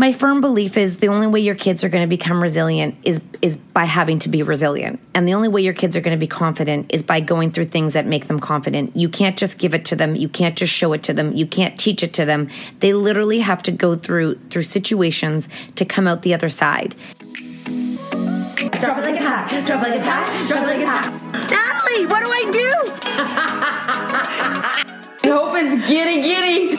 My firm belief is the only way your kids are going to become resilient is is by having to be resilient. And the only way your kids are going to be confident is by going through things that make them confident. You can't just give it to them. You can't just show it to them. You can't teach it to them. They literally have to go through through situations to come out the other side. Drop it like it's hot. Drop it like it's hot. Drop it like it's hot. Natalie, what do I do? I hope it's giddy giddy.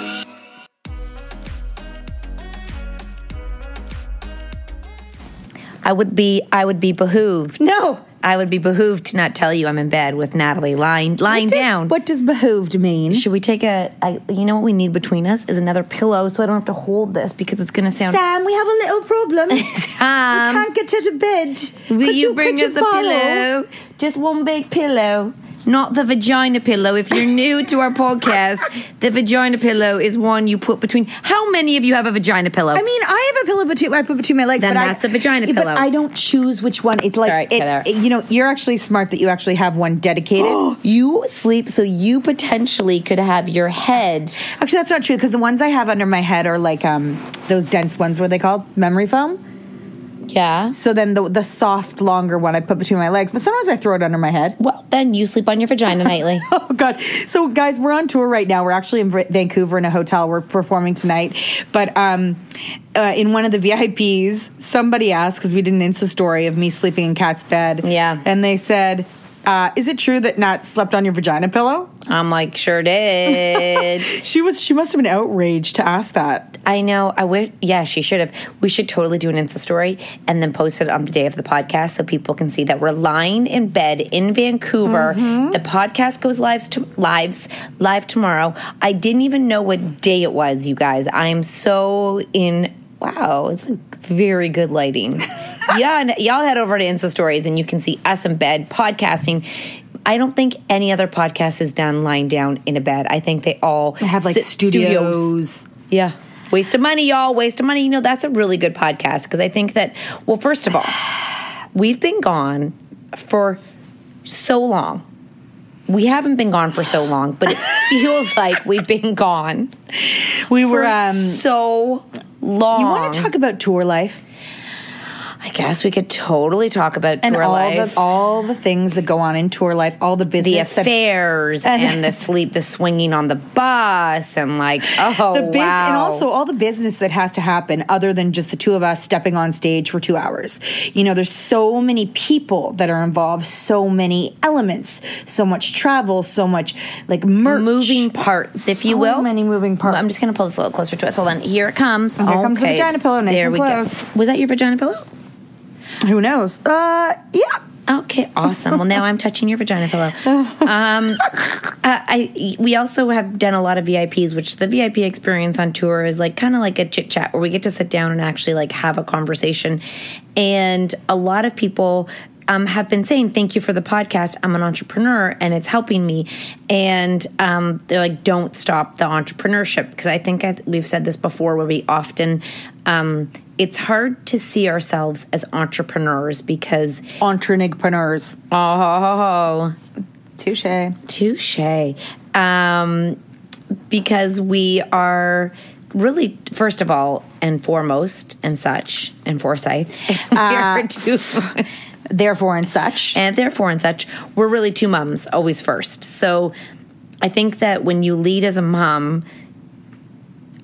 I would be I would be behooved. No. I would be behooved to not tell you I'm in bed with Natalie lying lying What does- down. What does behooved mean? Should we take a, a? You know what we need between us is another pillow, so I don't have to hold this because it's going to sound. Sam, we have a little problem. we can't get to the bed. will Could you, bring us you a pillow? Just one big pillow, not the vagina pillow. If you're new to our podcast, the vagina pillow is one you put between. How many of you have a vagina pillow? I mean, I have a pillow between I put between my legs. Then but that's I, a vagina pillow. But I don't choose which one. It's like Sorry, it- it- you know, you're actually smart that you actually have one dedicated. you sleep, so you potentially could have your head. Actually, that's not true because the ones I have under my head are like um those dense ones. What are they called? Memory foam. Yeah. So then the the soft, longer one I put between my legs. But sometimes I throw it under my head. Well, then you sleep on your vagina nightly. Oh God! So guys, we're on tour right now. We're actually in Va- Vancouver in a hotel. We're performing tonight, but um, uh, in one of the VIPs, somebody asked because we did an Insta story of me sleeping in Cat's bed. Yeah. and they said, uh, "Is it true that Nat slept on your vagina pillow?" I'm like, sure did. She was. She must have been outraged to ask that. I know. I wish. Yeah, she should have. We should totally do an Insta story and then post it on the day of the podcast so people can see that we're lying in bed in Vancouver. The podcast goes live to lives live tomorrow. I didn't even know what day it was, you guys. I am so in. Wow, it's a very good lighting. yeah, and y'all head over to Insta stories and you can see us in bed podcasting. I don't think any other podcast is done lying down in a bed. I think they all They have like sit- studios. yeah. Waste of money, y'all. Waste of money. You know, that's a really good podcast because I think that, well, first of all, we've been gone for so long. We haven't been gone for so long, but it feels like we've been gone We were. Um, so long. you want to talk about tour life I guess we could totally talk about and tour all life. the all the things that go on in tour life, all the the business, that- affairs and the sleep, the swinging on the bus, and like, oh, the bus- wow. and also all the business that has to happen other than just the two of us stepping on stage for two hours. You know, there's so many people that are involved, so many elements, so much travel, so much like merch. moving parts, if you So will. many moving parts. I'm just going to pull this a little closer to us. Hold on. Here it comes. here comes the vagina pillow, nice there and we close. go. Was that your vagina pillow? Who knows? Uh, yeah. Okay, awesome. Well, now I'm touching your vagina pillow. Um, uh, I we also have done a lot of VIPs, which the VIP experience on tour is like kind of like a chit chat where we get to sit down and actually like have a conversation. And a lot of people um, have been saying, "Thank you for the podcast. I'm an entrepreneur, and it's helping me." And um, they're like, "Don't stop the entrepreneurship," because I think I, we've said this before, where we often. It's hard to see ourselves as entrepreneurs because Entrepreneurs. Oh, Touche. touche. Um, because we are really, first of all, and foremost, and such, and Forsyth, we are two, Therefore, and such. and therefore, and such, we're really two mums, always first. So I think that when you lead as a mom,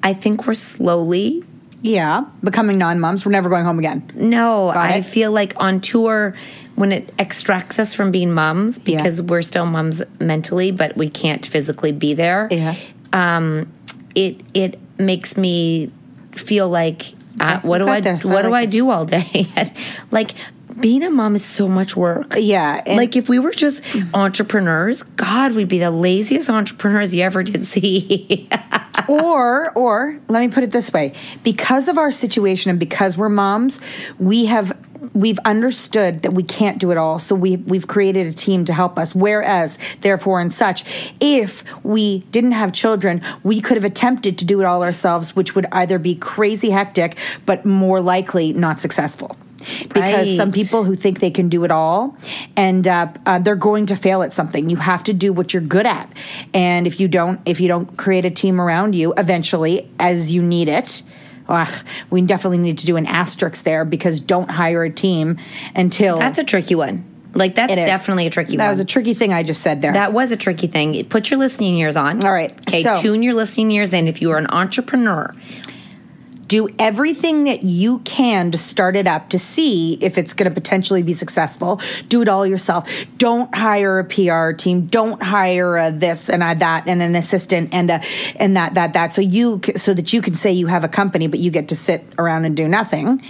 I think we're slowly yeah. Becoming non moms. We're never going home again. No, Got I it. feel like on tour when it extracts us from being Yeah. because we're still moms mentally, but we can't physically be there. Yeah. Um, it it makes me feel like uh, what do I this. I what do like I this. do all day? like being a mom is so much work. Yeah, like if we were just entrepreneurs, God, we'd be the laziest entrepreneurs you ever did see. or or let me put it this way. Because of our situation and because we're moms we have we've understood that we can't do it all. So we we've created a team to help us. Whereas therefore and such if we didn't have children we could have attempted to do it all ourselves which would either be crazy hectic but more likely not successful because some people who think they can do it all and uh, uh, they're going to fail at something you have to do what you're good at and if you don't if you don't create a team around you eventually as you need it ugh, we definitely need to do an asterisk there because don't hire a team until That's a tricky one. Like that's definitely a tricky one. that one. was a tricky thing i just said there That was a tricky thing. Put your listening ears on. All right, Okay, so- tune your listening ears in. If you are an entrepreneur, do everything that you can to start it up to see if it's going to potentially be successful. Do it all yourself. Don't hire a PR team. Don't hire a this and a that and an assistant and a and that that that. So you so that you can say you have a company, but you get to sit around and do nothing.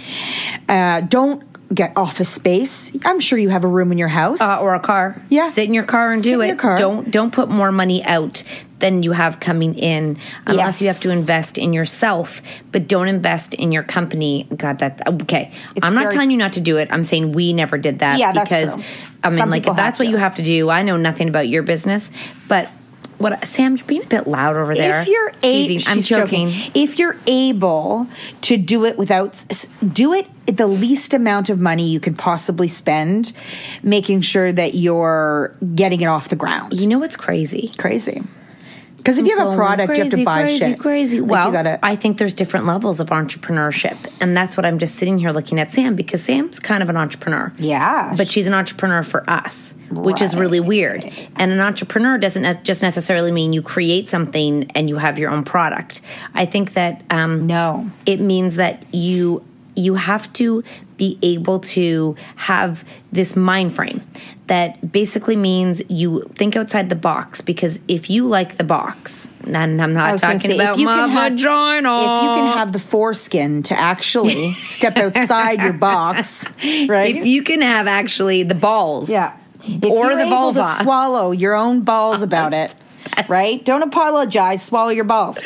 Uh, don't get office space. I'm sure you have a room in your house uh, or a car, Yeah. sit in your car and Sit do in it. your car. Don't don't put more money out than you have coming in, unless you have to invest in yourself. But don't invest in your company. God, that okay. I'm not very- telling you not to do it. I'm saying we never did that. Yeah, that's because true. I mean, Some like if that's what to. you have to do. I know nothing about your business, but. What Sam? You're being a bit loud over there. If you're able. I'm joking. If you're able to do it without, do it the least amount of money you can possibly spend, making sure that you're getting it off the ground. You know what's crazy? crazy. Because if you have a product, you have to crazy, buy crazy, shit. Crazy, Like, Well, you gotta, I think there's different levels of entrepreneurship, and that's what I'm just sitting here looking at Sam because Sam's kind of an entrepreneur. Yeah. but she's an entrepreneur for us, which is really weird. And an entrepreneur doesn't just necessarily mean you create something and you have your own product. I think that um, No. it means that you you have to be able to have this mind frame that basically means you think outside the box because if you like the box and i'm not talking say, about my have, vagina if you can have the foreskin to actually step outside your box, right? if you can have actually the balls yeah. If or the vulva to swallow your own balls uh, about it, right? Don't apologize. Swallow your balls.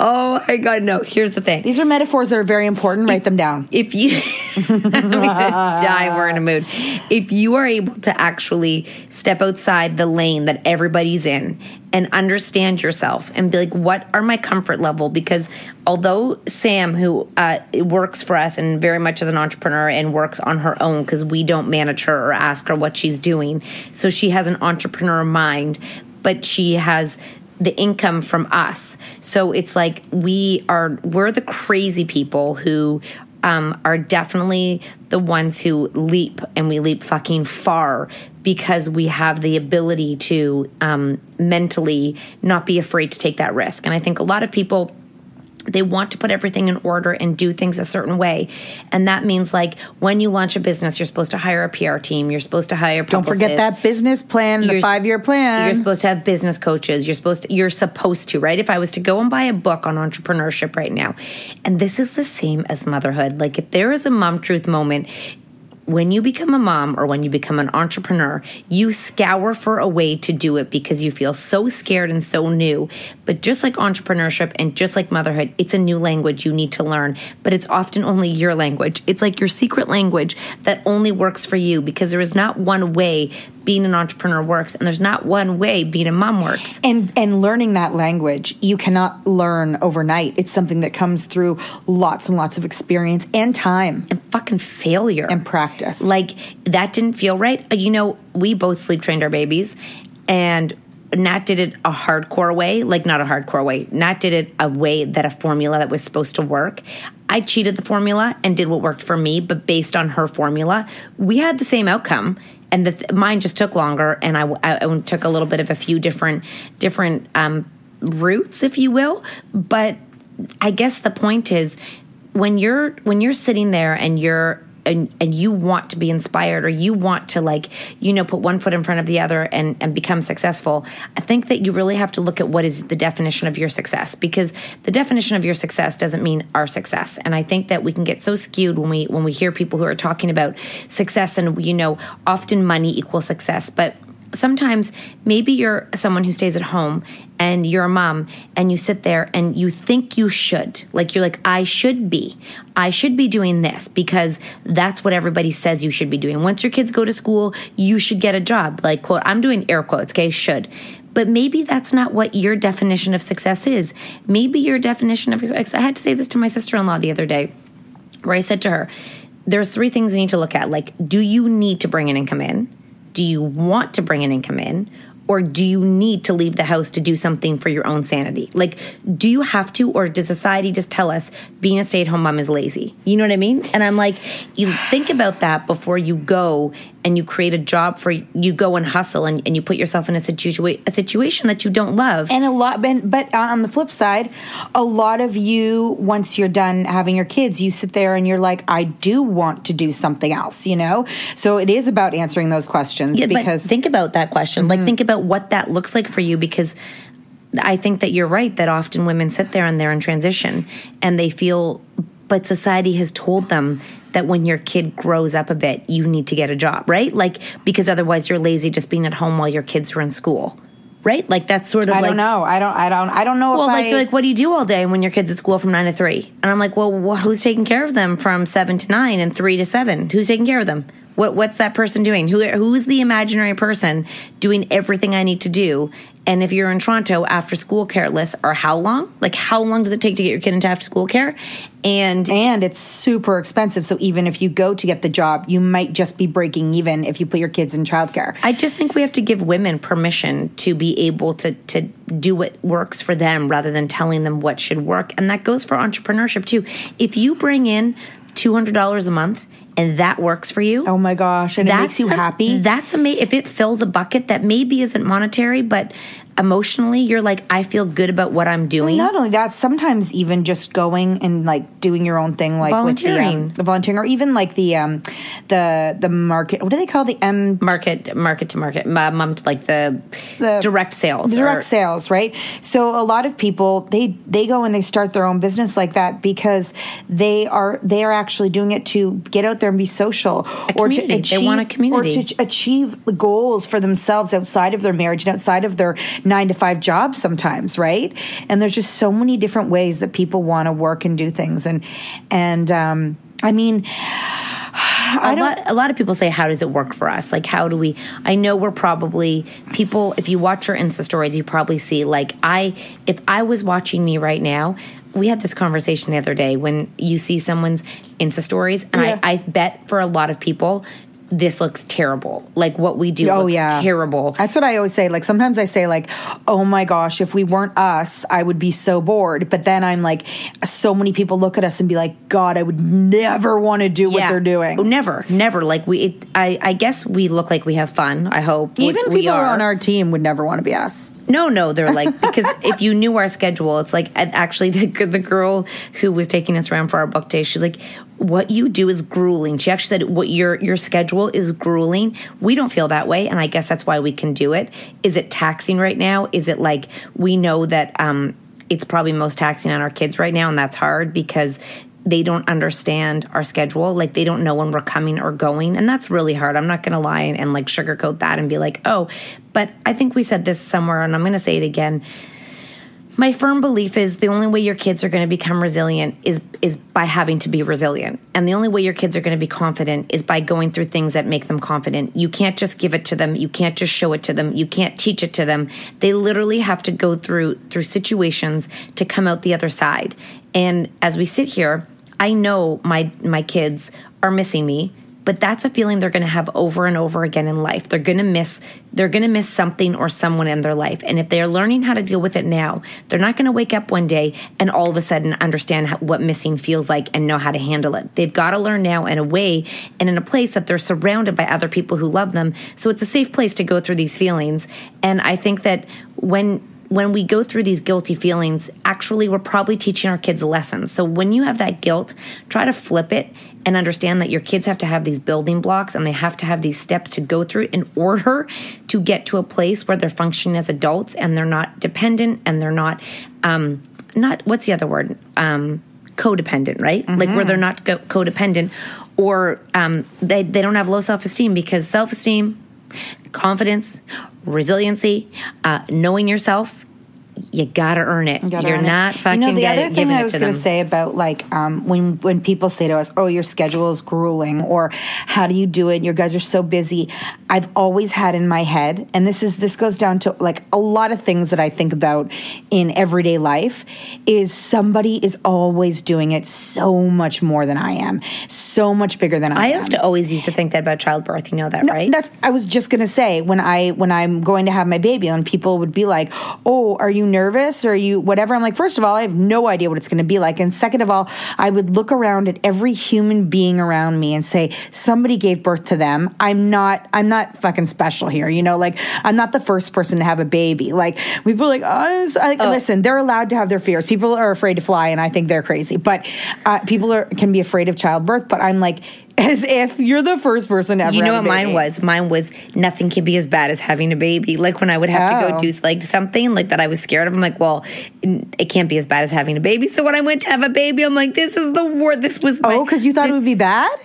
Oh my God, no. Here's the thing. These are metaphors that are very important. Write them down. if you I'm die we're in a mood if you are able to actually step outside the lane that everybody's in and understand yourself and be like what are my comfort level because although sam who uh, works for us and very much as an entrepreneur and works on her own because we don't manage her or ask her what she's doing so she has an entrepreneur mind but she has the income from us. So it's like we are we're the crazy people who um, are definitely the ones who leap and we leap fucking far because we have the ability to um, mentally not be afraid to take that risk. And I think a lot of people they want to put everything in order and do things a certain way. And that means like when you launch a business, you're supposed to hire a PR team, you're supposed to hire a Don't forget that business plan, the You're- five year plan. You're supposed to have business coaches. You're supposed to, you're supposed to, right? If I was to go and buy a book on entrepreneurship right now, and this is the same as motherhood. Like if there is a mom truth moment, when you become a mom or when you become an entrepreneur, you scour for a way to do it because you feel so scared and so new. But just like entrepreneurship and just like motherhood, it's a new language you need to learn, but it's often only your language. It's like your secret language that only works for you because there is not one way being an entrepreneur works and there's not one way being a mom works. and and learning that language you cannot learn overnight it's something that comes through lots and lots of experience and time And fucking failure. and practice like that didn't feel right. Uh, You know, we both sleep trained our babies, and Nat did it a hardcore way, like not a hardcore way. Nat did it a way that a formula that was supposed to work. I cheated the formula and did what worked for me, but based on her formula, we had the same outcome. And the th- mine just took longer, and I, I, took a little bit of a few different different um, routes, if you will. But I guess the point is when you're when you're sitting there and you're and, and you want to be inspired or you want to like you know put one foot in front of the other and and become successful i think that you really have to look at what is the definition of your success because the definition of your success doesn't mean our success. And i think that we can get so skewed when we when we hear people who are talking about success and you know often money equals success but sometimes maybe you're someone who stays at home and you're a mom and you sit there and you think you should like you're like i should be i should be doing this because that's what everybody says you should be doing once your kids go to school you should get a job like quote i'm doing air quotes okay should but maybe that's not what your definition of success is maybe your definition of success i had to say this to my sister-in-law the other day where I said to her, there's three things you need to look at. Like, do you need to bring an income in? Do you want to bring an income in? Or do you need to leave the house to do something for your own sanity? Like, do you have to, or does society just tell us being a stay at home mom is lazy? You know what I mean? And I'm like, you think about that before you go and you create a job for you go and hustle and, and you put yourself in a, situa- a situation that you don't love. and a lot but, but on the flip side a lot of you once you're done having your kids you sit there and you're like i do want to do something else you know so it is about answering those questions Yeah, because but think about that question. Like, mm-hmm. think about what that looks like for you because I think that you're right that often women sit there and they're in transition and they feel, but society has told them that when your kid grows up a bit, you need to get a job, right? Like, because otherwise you're lazy just being at home while your kids are in school, right? Like, that's sort of i like. don't know i don't i don't i don't know Well, if like, I, like, what do you do all day when your kids at school from nine to three? And I'm like, well, wh- who's taking care of them from seven to nine and three to seven? Who's taking care of them? What What's that person doing? Who Who's the imaginary person doing everything I need to do? And if you're in Toronto, after school care lists are how long? Like, how long does it take to get your kid into after school care? And and it's super expensive so even if you go to get the job you might just be breaking even if you put your kids in childcare I just think we have to give women permission to be able to to do what works for them rather than telling them what should work. And that goes for entrepreneurship too. If you bring in two hundred dollars a month and that works for you, oh my gosh and it makes you a- happy That's amazing. If it fills a bucket that maybe isn't monetary, but emotionally, you're like, I feel good about what I'm doing. Not only that, sometimes even just going and like doing your own thing, like with the, um, Volunteering. the volunteering, or even like the um, the the market. What do they call the M? market, market to market, to like the, The- direct sales, direct or- sales, right? So a lot of people they they go and they start their own business like that because they are they are actually doing it to get out there and be social or to community. They achieve want a community. or to achieve goals for themselves outside of their marriage and outside of their 9 to 5 job sometimes, right? And there's just so many different ways that people want to work and do things and and um I mean a lot, a lot of people say, "How does it work for us? Like, how do we?" I know we're probably people. If you watch your Insta stories, you probably see like I. If I was watching me right now, we had this conversation the other day when you see someone's Insta stories, and Yeah. I, I bet for a lot of people, this looks terrible. Like what we do Oh looks yeah, terrible. That's what I always say. Like sometimes I say like, "Oh my gosh, if we weren't us, I would be so bored." But then I'm like, so many people look at us and be like, "God, I would never want to do what they're doing." Oh, never, never. Like we, it, I, I guess we look like we have fun. I hope Even we, we people are. on our team would never want to be us. No, no, they're like because if you knew our schedule, it's like actually the the girl who was taking us around for our book day, she's like, "What you do is grueling." She actually said, "What your your schedule is grueling." We don't feel that way, and I guess that's why we can do it. Is it taxing right now? Is it like we know that um, it's probably most taxing on our kids right now, and that's hard because they don't understand our schedule. Like they don't know when we're coming or going. And that's really hard. I'm not going to lie and, and like sugarcoat that and be like, oh, but I think we said this somewhere and I'm going to say it again. My firm belief is the only way your kids are going to become resilient is is by having to be resilient. And the only way your kids are going to be confident is by going through things that make them confident. You can't just give it to them. You can't just show it to them. You can't teach it to them. They literally have to go through through situations to come out the other side. And as we sit here, I know my my kids are missing me but that's a feeling they're going to have over and over again in life. They're going to miss they're going to miss something or someone in their life. And if they're learning how to deal with it now they're not going to wake up one day and all of a sudden understand what missing feels like and know how to handle it. They've got to learn now in a way and in a place that they're surrounded by other people who love them. So it's a safe place to go through these feelings. And i think that when when we go through these guilty feelings, actually, we're probably teaching our kids lessons. So when you have that guilt, try to flip it and understand that your kids have to have these building blocks and they have to have these steps to go through in order to get to a place where they're functioning as adults and they're not dependent and they're not, um, not what's the other word? Um, codependent, right? Like where they're not co- codependent or um, they, they don't have low self esteem because self esteem, confidence, resiliency, uh, knowing yourself, you gotta earn it. gotta You're earn it. not fucking You know, the other thing I was to going to say about like um, when when people say to us, "Oh, your schedule is grueling," or "How do you do it? Your guys are so busy." I've always had in my head, and this is this goes down to like a lot of things that I think about in everyday life. Is somebody is always doing it so much more than I am, so much bigger than I, I am. used to always used to think that about childbirth. You know that, right? That's I was just gonna say when I when I'm going to have my baby and people would be like, "Oh, are you nervous? Or are you whatever?" I'm like, first of all, I have no idea what it's going to be like, and second of all, I would look around at every human being around me and say, somebody gave birth to them. I'm not I'm not fucking special here, you know. Like I'm not the first person to have a baby. Like people are like, oh, like, listen, they're allowed to have their fears. People are afraid to fly, and I think they're crazy. But uh, people are can be afraid of childbirth. But I'm like. As if you're the first person to ever. you know what mine was? Mine was nothing can be as bad as having a baby. Like when I would have to Oh. go do like something like that I was scared of. I'm like, well, it can't be as bad as having a baby. So when I went to have a baby, I'm like, this is the worst. This was Oh, because you thought it would be bad?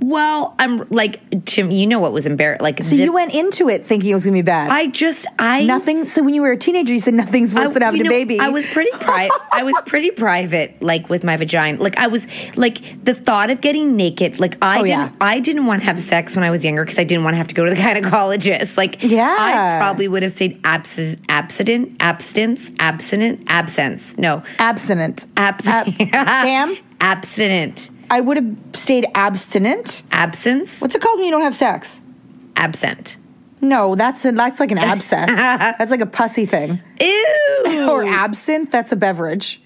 Well, I'm like, Jim, you know what was embarrassing? Like, So you went into it thinking it was going to be bad. I just, I Nothing. So when you were a teenager, you said nothing's worse I- than having you a baby. I was pretty private. I was pretty private, like with my vagina. Like I was, like the thought of getting naked. Like I Oh, didn't, yeah. I didn't want to have sex when I was younger because I didn't want to have to go to the gynecologist. Like, Yeah. I probably would have stayed abs- abstinent, abstinence, abstinent, absence. No, abstinent. abs- Ab- Sam, abstinent, I would have stayed abstinent. absence, What's it called when you don't have sex? absent. No, that's a, that's like an abscess. that's like a pussy thing. Ew. Or absinthe. That's a beverage.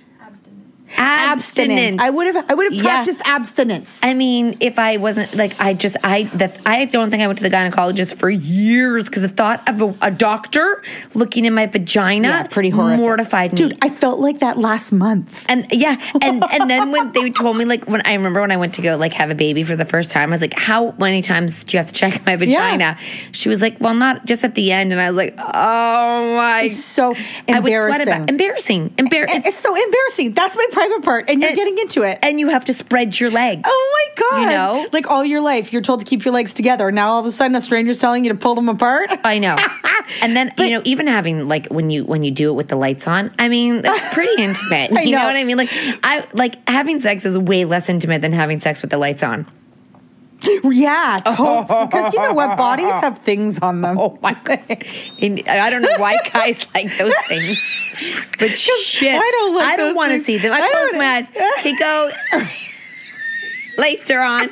Abstinent. I would have. I would have Yeah. practiced abstinence. I mean, if I wasn't like, I just, I, the, I don't think I went to the gynecologist for years because the thought of a, a doctor looking in my vagina, Yeah, pretty horrific. mortified me. Dude, I felt like that last month. and yeah, and and then when they told me like when I remember when I went to go like have a baby for the first time, I was like, how many times do you have to check my vagina? She was like, well, not just at the end, and I was like, oh my, It's so I would sweat embarrassing. about embarrassing, embarrassing. It- It's so embarrassing. That's my private part, and you're And- getting into it. and you have to spread your legs. Oh my god! You know? like all your life, you're told to keep your legs together. And now all of a sudden, a stranger's telling you to pull them apart. I know. And then you know, even having like when you when you do it with the lights on, I mean, that's pretty intimate. You know. know. what I mean? Like I like having sex is way less intimate than having sex with the lights on. yeah, because you know what? Bodies have things on them. Oh my god! And I don't know why guys like those things, but shit, I don't like I don't want to see them. I, I close my eyes. Okay, go. Lights are on.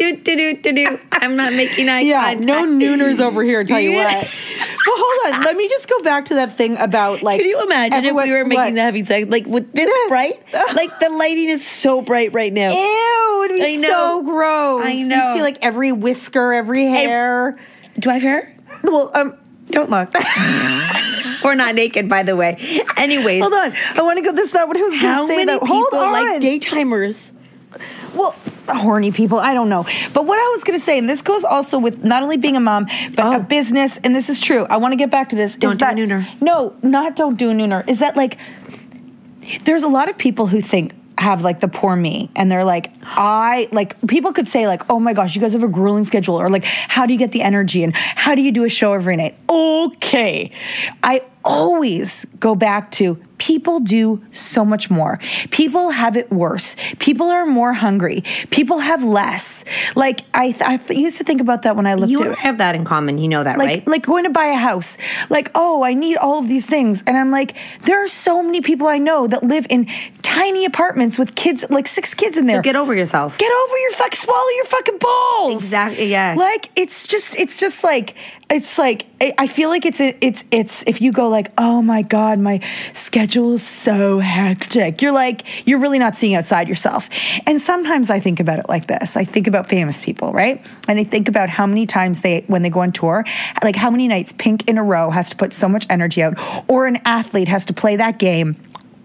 Do do do do do. I'm not making eye Yeah, contact. no nooners over here. Tell you Yeah. what. Well, hold on. Let me just go back to that thing about like. Could you imagine everyone- if we were making what? the having sex like with this bright? Like the lighting is so bright right now. Ew, it'd be I so gross. I You'd know. see like every whisker, every hair. Do I have hair? Well, um, don't look. We're not naked, by the way. Anyways, hold on. I want to go. This is not what I was going to say. many though. Hold on. like daytimers? Well, horny people, I don't know. But what I was going to say, and this goes also with not only being a mom, but Oh. a business, and this is true. I want to get back to this. Don't is do a nooner. No, not don't do a nooner. Is that like, there's a lot of people who think, have like the poor me and they're like i like people could say like oh my gosh you guys have a grueling schedule or like how do you get the energy and how do you do a show every night okay i always go back to people do so much more. People have it worse. People are more hungry. People have less. Like I, th- I th- used to think about that when I looked You at have that in common. You know that, like right? like going to buy a house like oh i need all of these things and i'm like there are so many people i know that live in tiny apartments with kids like six kids in there So get over yourself. get over your fuck swallow your fucking balls Exactly, yeah. like it's just it's just like it's like I I feel like it's it's it's if you go like oh my god my schedule is so hectic you're like you're really not seeing outside yourself and sometimes I think about it like this I think about famous people right and I think about how many times they when they go on tour like how many nights Pink in a row has to put so much energy out or an athlete has to play that game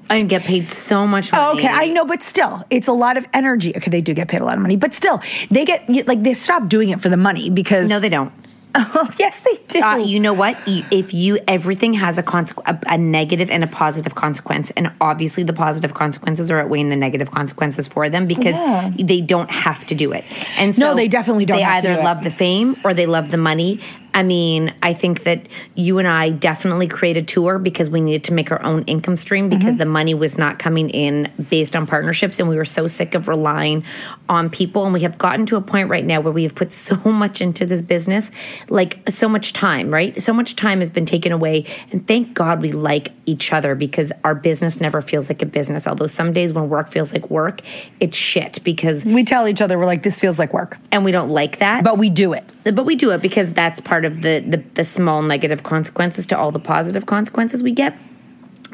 I get paid so much money. Okay, I know, but still, it's a lot of energy. Okay, they do get paid a lot of money, but still, they get like they stop doing it for the money because No, they don't. Oh, yes, they do. Uh, you know what? If you everything has a, consequ- a a negative and a positive consequence, and obviously the positive consequences are outweighing the negative consequences for them because Yeah. they don't have to do it. And so No, they definitely don't They have to either do it. love the fame or they love the money. I mean, I think that you and I definitely created tour because we needed to make our own income stream because Mm-hmm. the money was not coming in based on partnerships, and we were so sick of relying on people. And we have gotten to a point right now where we have put so much into this business, like so much time, right? So much time has been taken away, and thank God we like each other because our business never feels like a business. Although some days when work feels like work, it's shit because we tell each other we're like this feels like work, and we don't like that. but we do it. But we do it because that's part of the, the the small negative consequences to all the positive consequences we get.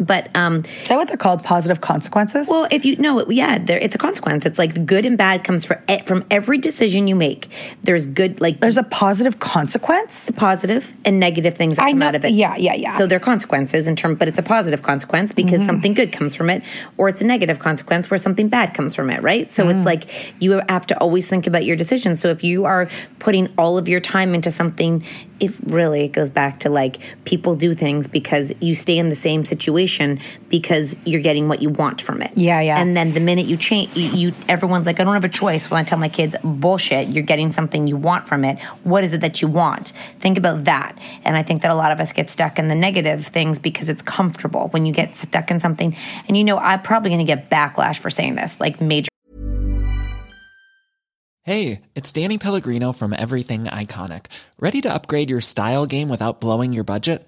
But um, Is that what they're called? Positive consequences. well, if you know, yeah, there it's a consequence. It's like good and bad comes for, from every decision you make. There's good, like there's a positive consequence. positive and negative things that I come know- out of it. yeah, yeah, yeah. So they're consequences in term, but it's a positive consequence because Mm-hmm. something good comes from it, or it's a negative consequence where something bad comes from it, right? So Mm. it's like you have to always think about your decisions. So if you are putting all of your time into something, if really it goes back to like people do things because you stay in the same situation because you're getting what you want from it. Yeah, yeah. And then the minute you change, you, you everyone's like, I don't have a choice. When I tell my kids, bullshit, you're getting something you want from it. What is it that you want? Think about that. And I think that a lot of us get stuck in the negative things because it's comfortable. When you get stuck in something, and you know, I'm probably going to get backlash for saying this, like major. Hey, it's Danny Pellegrino from Everything Iconic. Ready to upgrade your style game without blowing your budget?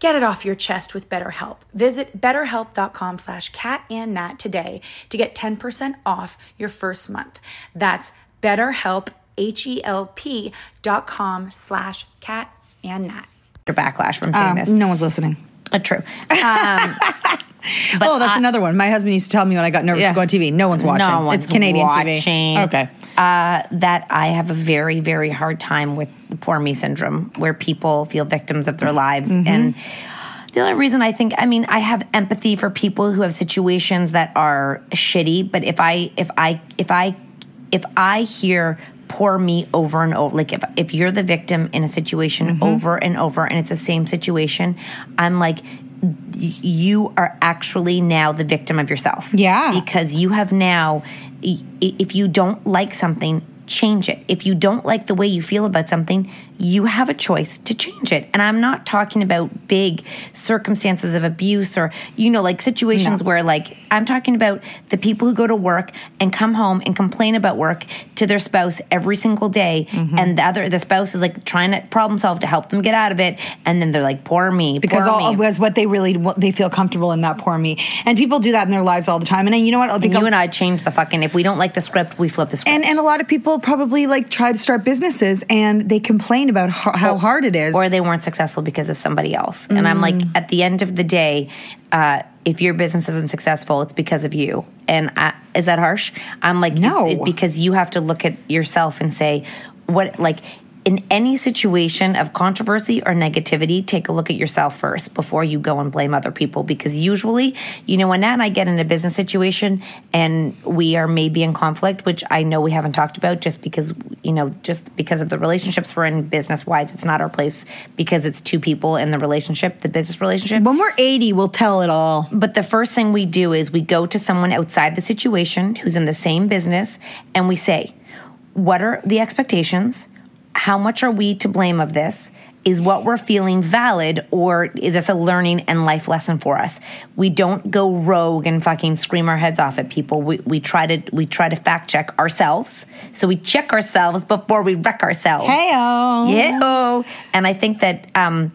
Get it off your chest with BetterHelp. Visit betterhelp.com slash cat and nat today to get 10% off your first month. That's betterhelp, H-E-L-P dot com slash cat and nat. Backlash from saying Um, this. no one's listening. Uh, true. Um, but oh, that's I- another one. My husband used to tell me when I got nervous Yeah. to go on TV. No one's watching. No one's it's Canadian watching. TV. Okay. Uh, that I have a very, very hard time with the poor me syndrome, where people feel victims of their lives. Mm-hmm. And the only reason I think, I mean, I have empathy for people who have situations that are shitty. But if I, if I, if I, if I hear poor me over and over, like if if you're the victim in a situation Mm-hmm. over and over, and it's the same situation, I'm like. You are actually now the victim of yourself. Yeah. Because you have now, if you don't like something, change it. If you don't like the way you feel about something, you have a choice to change it. And I'm not talking about big circumstances of abuse or, you know, like situations where, like, I'm talking about the people who go to work and come home and complain about work to their spouse every single day. Mm-hmm. And the other, the spouse is like trying to problem solve to help them get out of it. And then they're like, poor me. because poor all me. was what they really what they feel comfortable in that poor me and people do that in their lives all the time and then you know what I think and you I'll- and I change the fucking, if we don't like the script, we flip the script. and and a lot of people probably like try to start businesses and they complain about ho- how hard it is or they weren't successful because of somebody else. And I'm like, at the end of the day, uh, if your business isn't successful, it's because of you. And I, is that harsh? I'm like, No. it's- it- because you have to look at yourself and say, what, like, in any situation of controversy or negativity, take a look at yourself first before you go and blame other people. Because usually, you know, when Nat and I get in a business situation and we are maybe in conflict, which I know we haven't talked about just because, you know, just because of the relationships we're in business wise, it's not our place because it's two people in the relationship, the business relationship. when we're 80 we'll tell it all But the first thing we do is we go to someone outside the situation who's in the same business and we say, What are the expectations? How much are we to blame of this? Is what we're feeling valid or is this a learning and life lesson for us? We don't go rogue and fucking scream our heads off at people. We, we try to we try to fact check ourselves. So we check ourselves before we wreck ourselves. Hey-o. Yeah. And I think that um,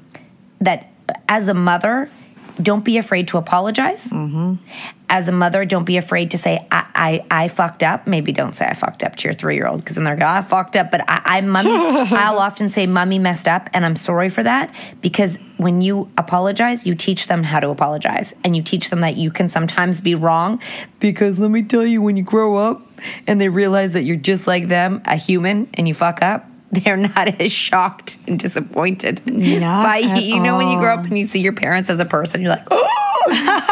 that as a mother, don't be afraid to apologize. As a mother, don't be afraid to say, I, I, I fucked up. Maybe don't say I fucked up to your three year old because then they're going, I fucked up. But I, I mommy, I'll often say, Mommy messed up and I'm sorry for that because when you apologize, you teach them how to apologize and you teach them that you can sometimes be wrong. Because let me tell you, when you grow up and they realize that you're just like them, a human, and you fuck up, they're not as shocked and disappointed Not by you know when you grow up and you see your parents as a person you're like oh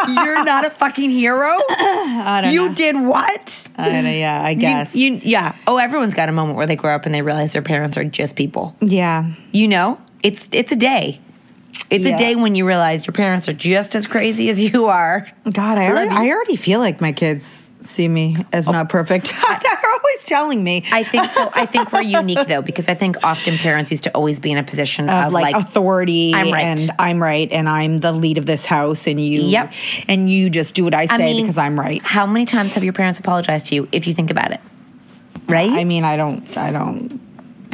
You're not a fucking hero. I don't You know. did what? I don't know, yeah, I guess. You, yeah. Oh, everyone's got a moment where they grow up and they realize their parents are just people. yeah. You know, it's it's a day. It's Yeah. a day when you realize your parents are just as crazy as you are. God, I already. I already feel like my kids see me as oh. not perfect. They're always telling me. I think though, I think we're unique though because I think often parents used to always be in a position of, of like, authority I'm right. and I'm right and I'm the lead of this house and you Yep. and you just do what I say I mean, because I'm right. How many times have your parents apologized to you if you think about it? Right? I mean, I don't I don't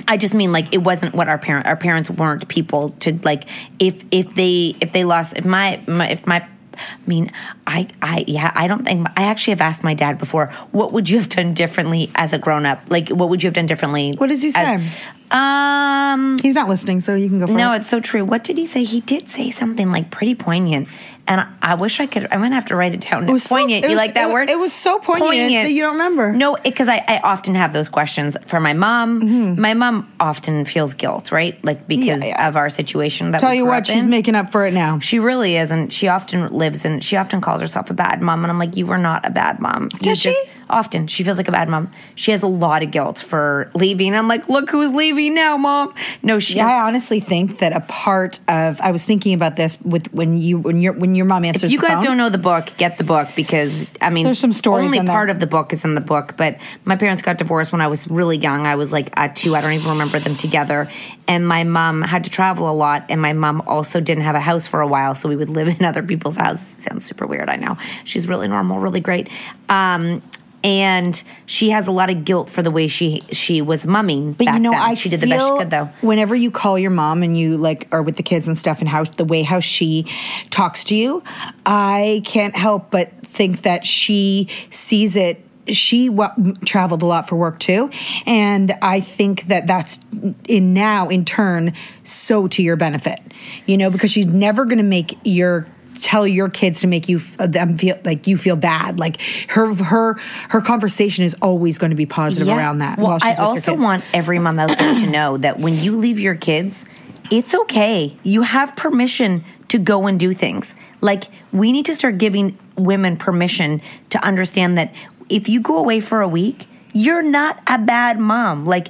I just mean like it wasn't what our parent our parents weren't people to like if if they if they lost if my, my if my I mean I I yeah I don't think I actually have asked my dad before what would you have done differently as a grown up like what would you have done differently What does he as- say? um He's not listening, so you can go for no it. it's so true what did he say he did say something like pretty poignant and I, I wish I could I'm gonna have to write it down It was so- poignant it you was- like that it- word it was so poignant that you don't remember. no because I, I often have those questions for my mom my mom often feels guilt right like because Mm-hmm. Yeah, yeah. of our situation that Tell you what, she's in. making up for it now. she really is and she often lives and she often calls herself a bad mom and i'm like you were not a bad mom You Does she? Often she feels like a bad mom she has a lot of guilt for leaving i'm like look who's leaving now mom no she Yeah, I honestly think that a part of I was thinking about this with when you when your when your mom answers if you guys phone. don't know the book, get the book because I mean, There's some stories Only part of the book is in the book, but my parents got divorced when I was really young. I was like at two. I don't even remember them together. And my mom had to travel a lot, and my mom also didn't have a house for a while, so we would live in other people's houses. Sounds super weird, I know. She's really normal, really great. Um, and she has a lot of guilt for the way she she was mumming. But you know, then. I she did the best she could, though. Whenever you call your mom and you like are with the kids and stuff, and how the way how she talks to you, I can't help but think that she sees it. She w- traveled a lot for work too, and I think that that's in now in turn so to your benefit, you know, because she's never going to make your tell your kids to make you them feel like you feel bad. Like her her her conversation is always going to be positive around that. Well, while she's I also want every mom out there to know that when you leave your kids, it's okay. You have permission to go and do things. Like we need to start giving women permission to understand that if you go away for a week, you're not a bad mom. Like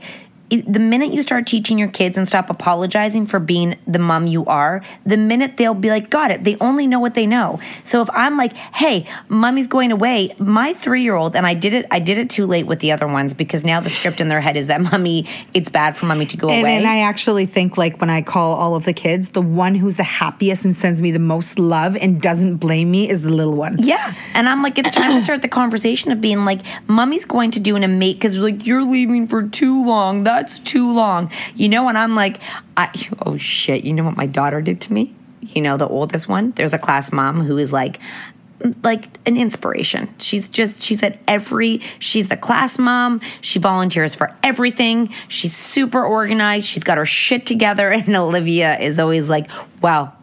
the minute you start teaching your kids and stop apologizing for being the mom you are, the minute they'll be like, got it. They only know what they know. So if I'm like, hey, mommy's going away, my three year old, and I did it, I did it too late with the other ones because now the script in their head is that mommy, it's bad for mommy to go And, away. and I actually think like when I call all of the kids, the one who's the happiest and sends me the most love and doesn't blame me is the little one. Yeah. And I'm like, it's time to start the conversation of being like, mommy's going to do an amazing, because like, you're leaving for too long. That's too long. You know, and I'm like, I, oh shit, you know what my daughter did to me? You know, the oldest one? There's a class mom who is like, like an inspiration. She's just she's at every she's the class mom. She volunteers for everything. She's super organized. She's got her shit together and Olivia is always like, "Well,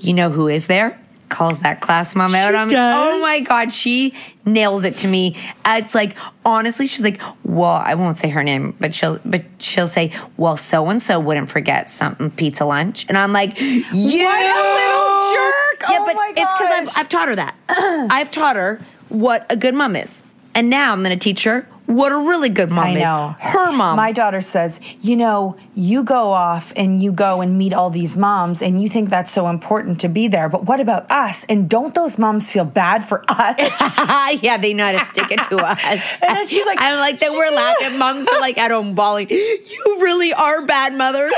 you know who is there?" Calls that class mom out on me. Oh my god, she nails it to me. Uh, It's like honestly, she's like, "Well, I won't say her name, but she'll but she'll say, "Well, so and so wouldn't forget something pizza lunch." And I'm like, "You What a little jerk. Yeah, Oh but my it's because I've. I've taught her that. I've taught her what a good mom is. And now I'm going to teach her what a really good mom I is. know. Her mom. My daughter says, you know, you go off and you go and meet all these moms and you think that's so important to be there. But what about us? And don't those moms feel bad for us? yeah, they know how to stick it to us. And then she's like, I'm like, that we're laughing. Moms are like at home bawling. You really are bad mothers.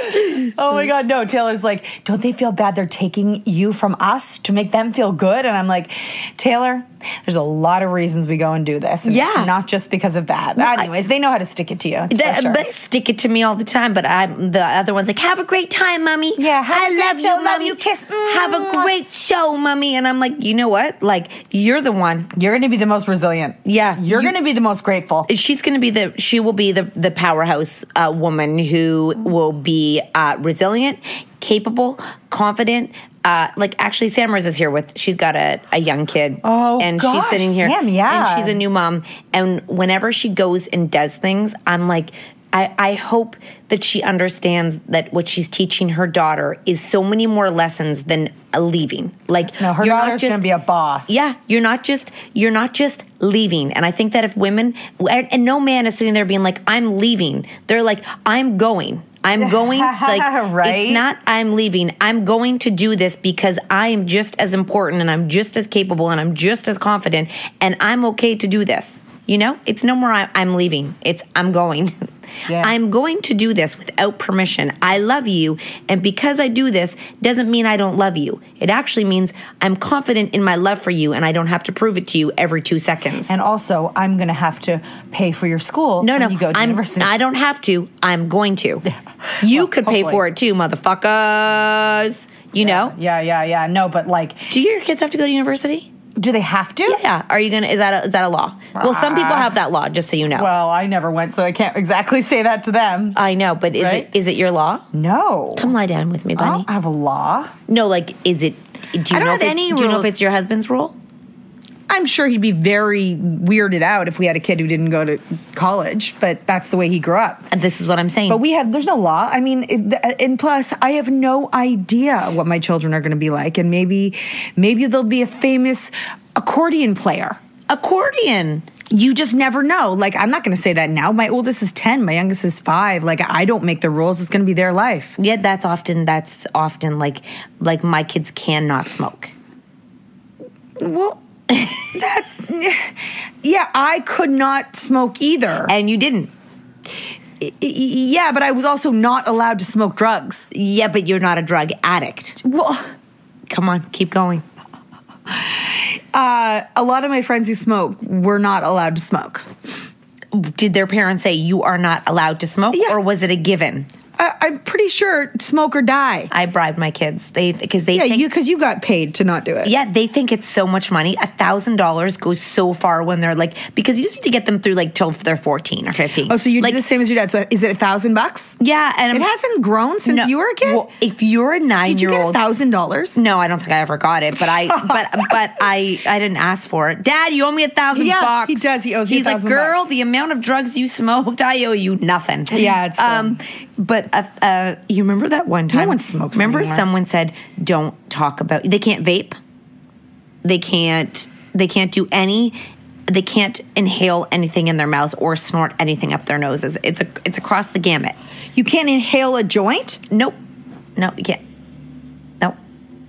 oh my God, no. Taylor's like, don't they feel bad they're taking you from us to make them feel good? And I'm like, Taylor, there's a lot of reasons we go and do this. And Yeah. It's not just because of that. Anyways, they know how to stick it to you. They, sure. they stick it to me all the time, but I'm the other one's like, "Have a great time, mommy. Yeah, have a I great love show, you, love mommy. you, kiss. Have a great show, mommy." And I'm like, you know what? Like, you're the one. You're going to be the most resilient. Yeah, You're you- going to be the most grateful. she's going to be the she will be the the powerhouse uh, woman who will be uh, resilient capable confident uh, like actually Sam Samara's is here with she's got a, a young kid Oh, and she's sitting here Sam, yeah. and she's a new mom and whenever she goes and does things I'm like I, I hope that she understands that what she's teaching her daughter is so many more lessons than a leaving. Like No, her you're not daughter's gonna just- be a boss. Yeah, you're not just you're not just leaving. And I think that if women and no man is sitting there being like, I'm leaving. They're like, I'm going. I'm going like Right. it's not I'm leaving. I'm going to do this because I am just as important and I'm just as capable and I'm just as confident and I'm okay to do this. You know, it's no more I, I'm leaving. It's I'm going. Yeah. I'm going to do this without permission. I love you, and because I do this doesn't mean I don't love you. It actually means I'm confident in my love for you, and I don't have to prove it to you every two seconds. And also, I'm going to have to pay for your school no, when no, you go to I'm, university. I don't have to. I'm going to. You Well, could pay for it too, motherfuckers. You know? Yeah, yeah, yeah. No, but like, Do your kids have to go to university? Do they have to? Yeah. Are you gonna? Is that a, is that a law? Well, some people ah. have that law. Just so you know. Well, I never went, so I can't exactly say that to them. I know, but is Right? it is it your law? No. Come lie down with me, I bunny. don't have a law. No, like, is it? Do you I don't know have if it's, any Do you know if it's your husband's rule? I'm sure he'd be very weirded out if we had a kid who didn't go to college, but that's the way he grew up. And this is what I'm saying. But we have, there's no law. I mean, it, and plus, I have no idea what my children are going to be like. And maybe, maybe they'll be a famous accordion player. accordion. You just never know. Like, I'm not going to say that now. My oldest is 10, my youngest is five. Like, I don't make the rules. It's going to be their life. Yeah, that's often that's often like like my kids cannot smoke. Well, that, yeah, I could not smoke either. And you didn't. Yeah, but I was also not allowed to smoke drugs. Yeah, but you're not a drug addict. Well, Come on, keep going. uh, a lot of my friends who smoke were not allowed to smoke. Did their parents say you are not allowed to smoke, Yeah. or was it a given? I, I'm pretty sure smoke or die. I bribed my kids. They because they Yeah, think you because you got paid to not do it. Yeah, they think it's so much money. A thousand dollars goes so far when they're like because you just need to get them through like till they're fourteen or fifteen. Oh, so you like do the same as your dad. So is it a thousand bucks? yeah, and It hasn't grown since No. you were a kid. Well, if you're a nine Did you year old, thousand dollars? no, I don't think I ever got it, but I but but I I didn't ask for it. Dad, you owe me a thousand Yeah, bucks. he does. He owes you He's like, girl, bucks." the amount of drugs you smoked, I owe you nothing. Yeah, it's um. But uh, uh, you remember that one time? No one smokes Remember, anymore. someone said, "Don't talk about." They can't vape. They can't. They can't do any. They can't inhale anything in their mouths or snort anything up their noses. It's a. It's across the gamut. You can't inhale a joint. Nope. No, you can't. No.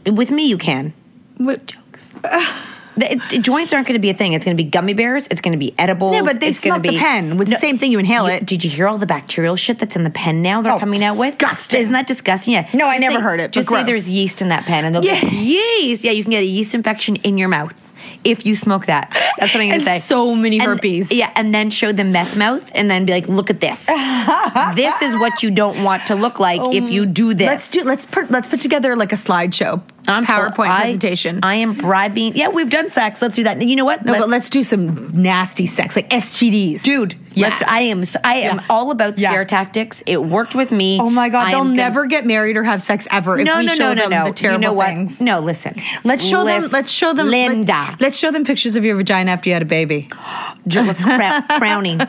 With me, you can. What jokes? The, it- joints aren't going to be a thing. It's going to be gummy bears. It's going to be edibles. Yeah, but they it's smoke the pen. With the same thing, you inhale it. Did you hear all the bacterial shit that's in the pen now? They're Oh, coming out with. disgusting. Isn't that disgusting? Yeah. No, I never say- heard it, Just say there's yeast in that pen, and they'll Yeah. be yeast. Yeah, you can get a yeast infection in your mouth if you smoke that. That's what I'm gonna say. so many And- herpes. Yeah, and then show them meth mouth, and then be like, "Look at this. this is what you don't want to look like um, if you do this." Let's do. Let's put. Let's put together like a slideshow. I'm PowerPoint I- presentation. I am bribing. Yeah, we've done sex. Let's do that. You know what? no, Let- but let's do some nasty sex, like STDs, dude. Yeah. I am. I am Yeah. all about Yeah. scare tactics. It worked with me. Oh my god, I they'll am gonna- never get married or have sex ever. If no, we no, show no, no, them no. The terrible you know what? things. No, listen. Let's show them. Let's show them. Linda. Let, us show them pictures of your vagina after you had a baby. Let's crown, crowning.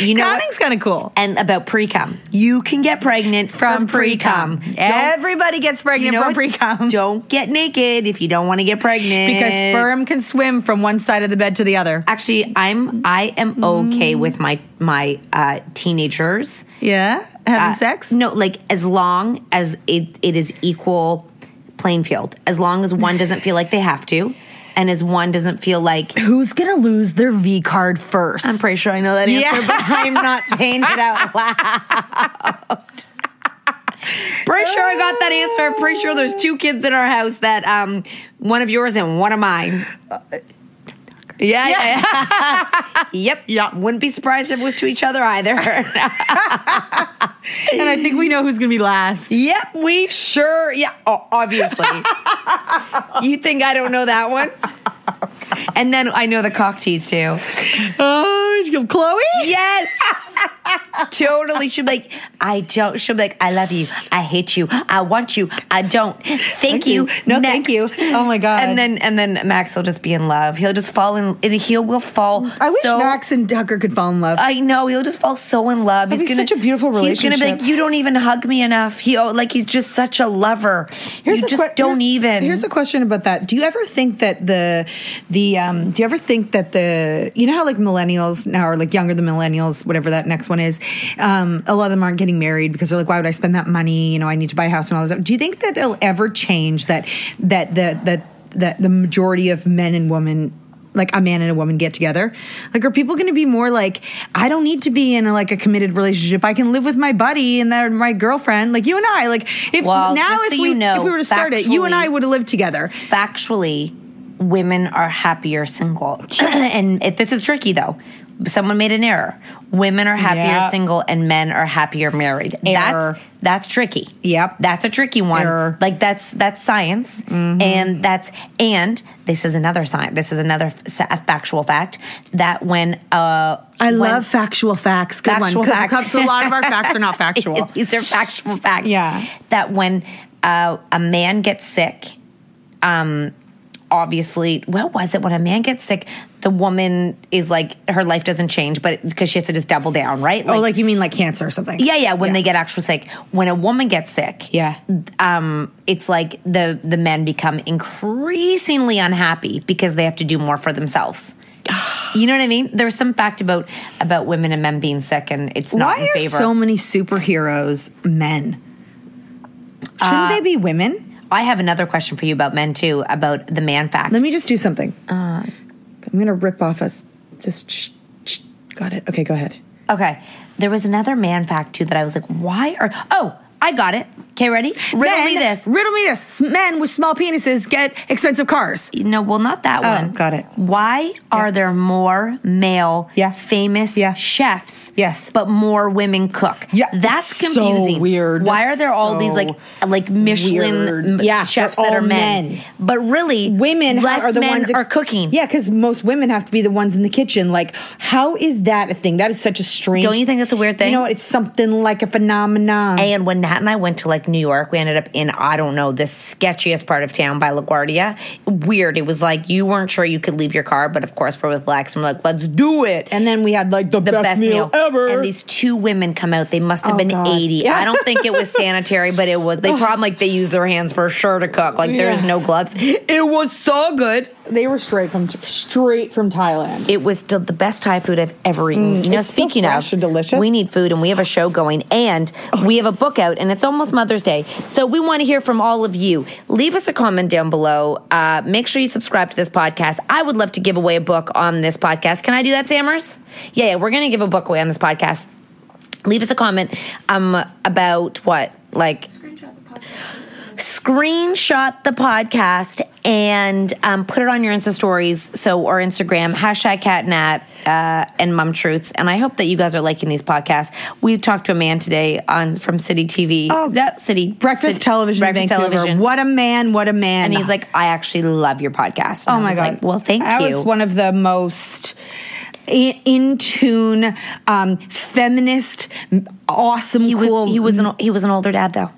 You know? Crowning's kind of cool. And about pre cum, you can get pregnant from, pre cum. Everybody gets pregnant from pre cum Don't get naked if you don't want to get pregnant because sperm can swim from one side of the bed to the other. Actually, I'm. I am okay Mm. with my my uh, teenagers. Yeah, having Uh, sex. No, like as long as it, it is equal playing field. As long as one doesn't feel like they have to, and as one doesn't feel like Who's gonna lose their V card first? I'm pretty sure I know that answer, Yeah. but I'm not saying it out loud. pretty sure I got that answer. I'm pretty sure there's two kids in our house that um one of yours and one of mine. Yeah, yeah. yep. Yeah. Wouldn't be surprised if it was to each other either. and I think we know who's gonna be last. Yep, we sure. Yeah, oh, obviously. you think I don't know that one? And then I know the cock tease too. Oh, Chloe. Yes, totally. Should be like I don't. She'll be like, I love you. I hate you. I want you. I don't. Thank, you. No, thank you. Oh my God. And then and then Max will just be in love. He'll just fall in. He will fall. I wish so, Max and Tucker could fall in love. I know he'll just fall so in love. That'd be such a beautiful relationship. He's gonna be like, you don't even hug me enough. He oh, like he's just such a lover. you a just que- don't here's- even. Here's a question about that. Do you ever think that the the um do you ever think that the you know how like millennials now are like younger than millennials, whatever that next one is, um, a lot of them aren't getting married because they're like, why would I spend that money? You know, I need to buy a house and all this stuff. Do you think that it'll ever change that that the that that the majority of men and women like a man and a woman get together like are people going to be more like i don't need to be in a, like a committed relationship i can live with my buddy and they're my girlfriend like you and i like if Well, now if so we you know, if we were to start it you and i would have lived together factually, women are happier single. and it, this is tricky though. Someone made an error. Women are happier Yeah. single and men are happier married. Error. That's that's tricky. Yep. That's a tricky one. Error. Mm-hmm. Like that's that's science. And that's and this is another science. This is another f- factual fact that when uh i when- love factual facts good factual one facts. so a lot of our facts are not factual These are factual facts. Yeah. That when uh, a man gets sick, um, obviously, what was it? When a man gets sick, the woman is like, her life doesn't change, but because she has to just double down, right? oh like you mean like cancer or something yeah, yeah. When they get actually sick, when a woman gets sick, Yeah. um, it's like the the men become increasingly unhappy because they have to do more for themselves. You know what I mean? There's some fact about about women and men being sick, and it's not why in are so many superheroes men shouldn't Uh, they be women I have another question for you about men too, about the man fact. let me just do something Uh, i'm gonna rip off us just shh. got it okay go ahead okay, there was another man fact too that I was like, why are? Oh, I got it. Okay, ready? Riddle Men- me this. Riddle me this. Men with small penises get expensive cars. No, well, not that Oh, one. got it. Why are there more male, Yeah. famous Yeah. chefs, Yes. but more women cook? Yeah, that's it's so confusing. weird. Why That's are there all these like like Michelin m- Yeah, chefs that are men. men. but really Women less are the men ones are cooking? Yeah, because most women have to be the ones in the kitchen. Like, how is that a thing? That is such a strange. Don't you think that's a weird thing? You know, it's something like a phenomenon. And when Nat and I went to like New York, we ended up in I don't know the sketchiest part of town by LaGuardia. Weird. It was like you weren't sure you could leave your car, but of course we're with Lex and we're like, let's do it. And then we had like the, the best, meal, ever. And these two women come out. They must have Oh, been God. 80. Yeah. I don't think it was sanitary, but it was. They probably like they used their hands for sure to cook. Like there's Yeah. no gloves. It was so good. they were straight from straight from Thailand. It was still the best Thai food I've ever eaten. you know, Mm, it's so speaking fresh of, and delicious. we need food and we have a show going and we have a book out and it's almost Mother's Day. So we want to hear from all of you. Leave us a comment down below. Uh, make sure you subscribe to this podcast. I would love to give away a book on this podcast. Can I do that, Sammers? Yeah, yeah, we're going to give a book away on this podcast. Leave us a comment um, about what? Like, screenshot the podcast and um, put it on your Insta stories. So, or Instagram, hashtag catnat uh, and mum truths. And I hope that you guys are liking these podcasts. We talked to a man today on from City TV. Oh, that City Breakfast City- television, Breakfast Vancouver. television. What a man! What a man! And he's like, I actually love your podcast. And Oh I my was god! like, well, thank that you. was one of the most in, in tune, um, feminist, awesome, he was cool. he was an he was an older dad though.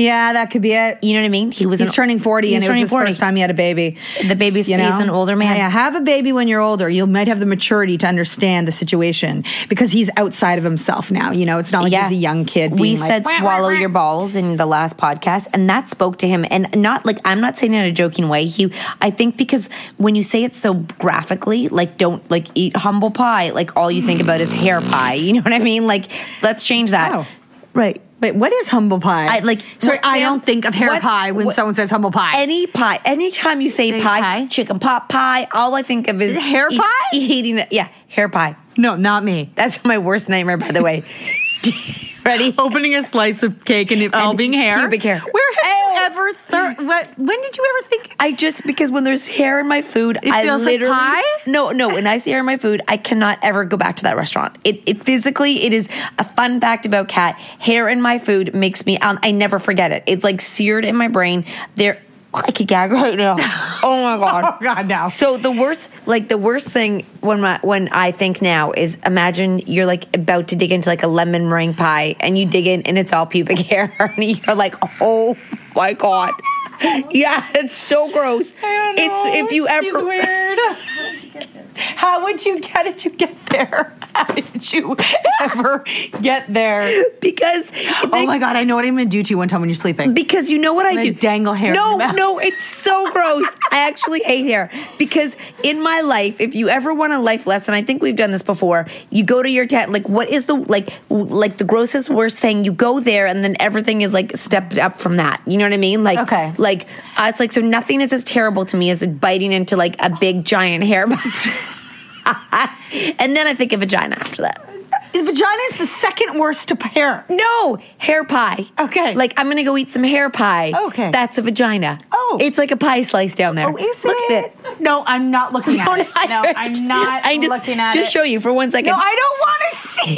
Yeah, that could be it. You know what I mean? He was He's an- turning forty, he's and it was turning his 40. first time he had a baby. The baby's- he's an older man. Yeah, have a baby when you're older. You might have the maturity to understand the situation because he's outside of himself now. You know, it's not like he's a young kid. We like, said "Wah, wah, swallow wah." your balls in the last podcast, and that spoke to him. And not like I'm not saying it in a joking way. He, I think, because when you say it so graphically, like don't like eat humble pie, like all you think about is hair pie. You know what I mean? Like let's change that. Oh. Right. Wait, what is humble pie? I like. Sorry, I don't think of hair pie when what- someone says humble pie. Any pie. Anytime you say pie, pie? chicken pot pie, all I think of is Hair eat- pie? Eating. Yeah, hair pie. no, not me. That's my worst nightmare, by the way. Ready? Opening a slice of cake and it all And being hair. pubic hair. Where have you ever thir- what when did you ever think I just because when there's hair in my food, It I feels like literally pie? no no. When I see hair in my food, I cannot ever go back to that restaurant. It, it physically, it is a fun fact about cat. Hair in my food makes me. Um, I never forget it. It's like seared in my brain. There. I could gag right now. Oh my god. Oh God, now. So the worst, like the worst thing when my when I think now is imagine you're like about to dig into like a lemon meringue pie and you dig in and it's all pubic hair and you're like, oh my god. Yeah, it's so gross. It's if you She's ever weird. How would you? How did you get there? How did you ever get there? because Oh my god, I know what I'm gonna do to you one time when you're sleeping. Because you know what I gonna do? dangle hair No, no, it's so gross. I actually hate hair because in my life, if you ever want a life lesson, I think we've done this before. You go to your tent. Like, what is the like, like the grossest worst thing? You go there, and then everything is like stepped up from that. You know what I mean? Like, Okay. like uh, it's like so nothing is as terrible to me as biting into like a big giant hair. and then I think of vagina after that. The vagina is the second worst to hair. No, hair pie. Okay. Like I'm gonna go eat some hair pie. Okay. That's a vagina. Oh. It's like a pie slice down there. Oh, is Look it? at it. No, I'm not looking at Don't it. No, I'm not I just, looking at just it. Just show you for one second. No, I don't want to see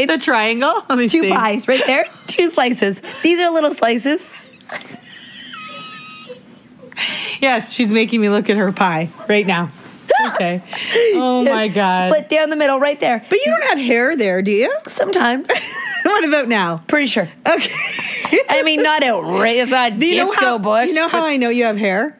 it. the triangle. Let me two see. pies right there. Two slices. These are little slices. Yes, she's making me look at her pie right now. Okay. Oh my god. Split down the middle right there. But you don't have hair there, do you? Sometimes. what about now? Pretty sure. Okay. I mean, not outrageous. It's Do you know disco how, bush. You know how I know you have hair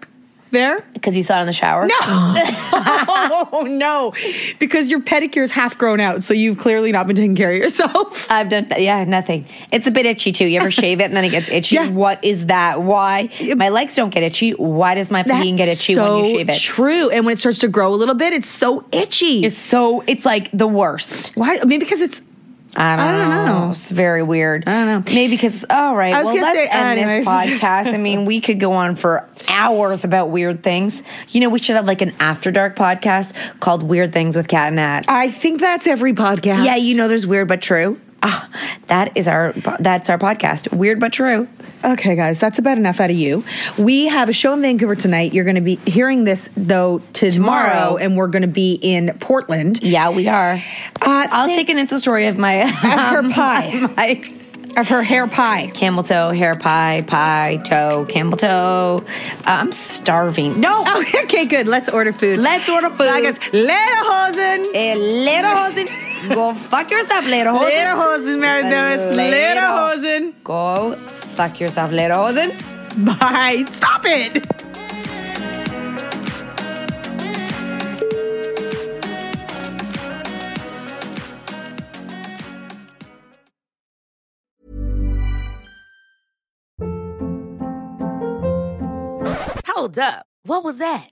there? Because you saw it in the shower. No. oh no. Because your pedicure is half grown out, so you've clearly not been taking care of yourself. I've done, yeah, nothing. It's a bit itchy too. You ever shave it and then it gets itchy? Yeah. What is that? Why? My legs don't get itchy. Why does my fleeing get itchy so when you shave it? True. And when it starts to grow a little bit, it's so itchy. It's so, it's like the worst. Why? Maybe because it's I don't, I don't know. know. It's very weird. I don't know. Maybe because, all right, I was well, let's say, end anyways. this podcast. I mean, we could go on for hours about weird things. You know, we should have like an after dark podcast called Weird Things with Cat and Nat. I think that's every podcast. Yeah, you know, there's weird but true. Ah, that is our that's our podcast. Weird but true. Okay, guys, that's about enough out of you. We have a show in Vancouver tonight. You're going to be hearing this though tomorrow, Tomorrow. and we're going to be in Portland. Yeah, we are. Uh, I'll take an Insta story of my her pie. my of her hair pie. camel toe, hair pie, pie, toe, camel toe. Uh, I'm starving. No, Oh, okay, good. Let's order food. let's order food. I guess Lederhosen. Eh, Lederhosen. Go fuck yourself, Lederhosen. Lederhosen, Mary Maris. Lederhosen. Go fuck yourself, Lederhosen. Bye. Stop it. Hold up. What was that?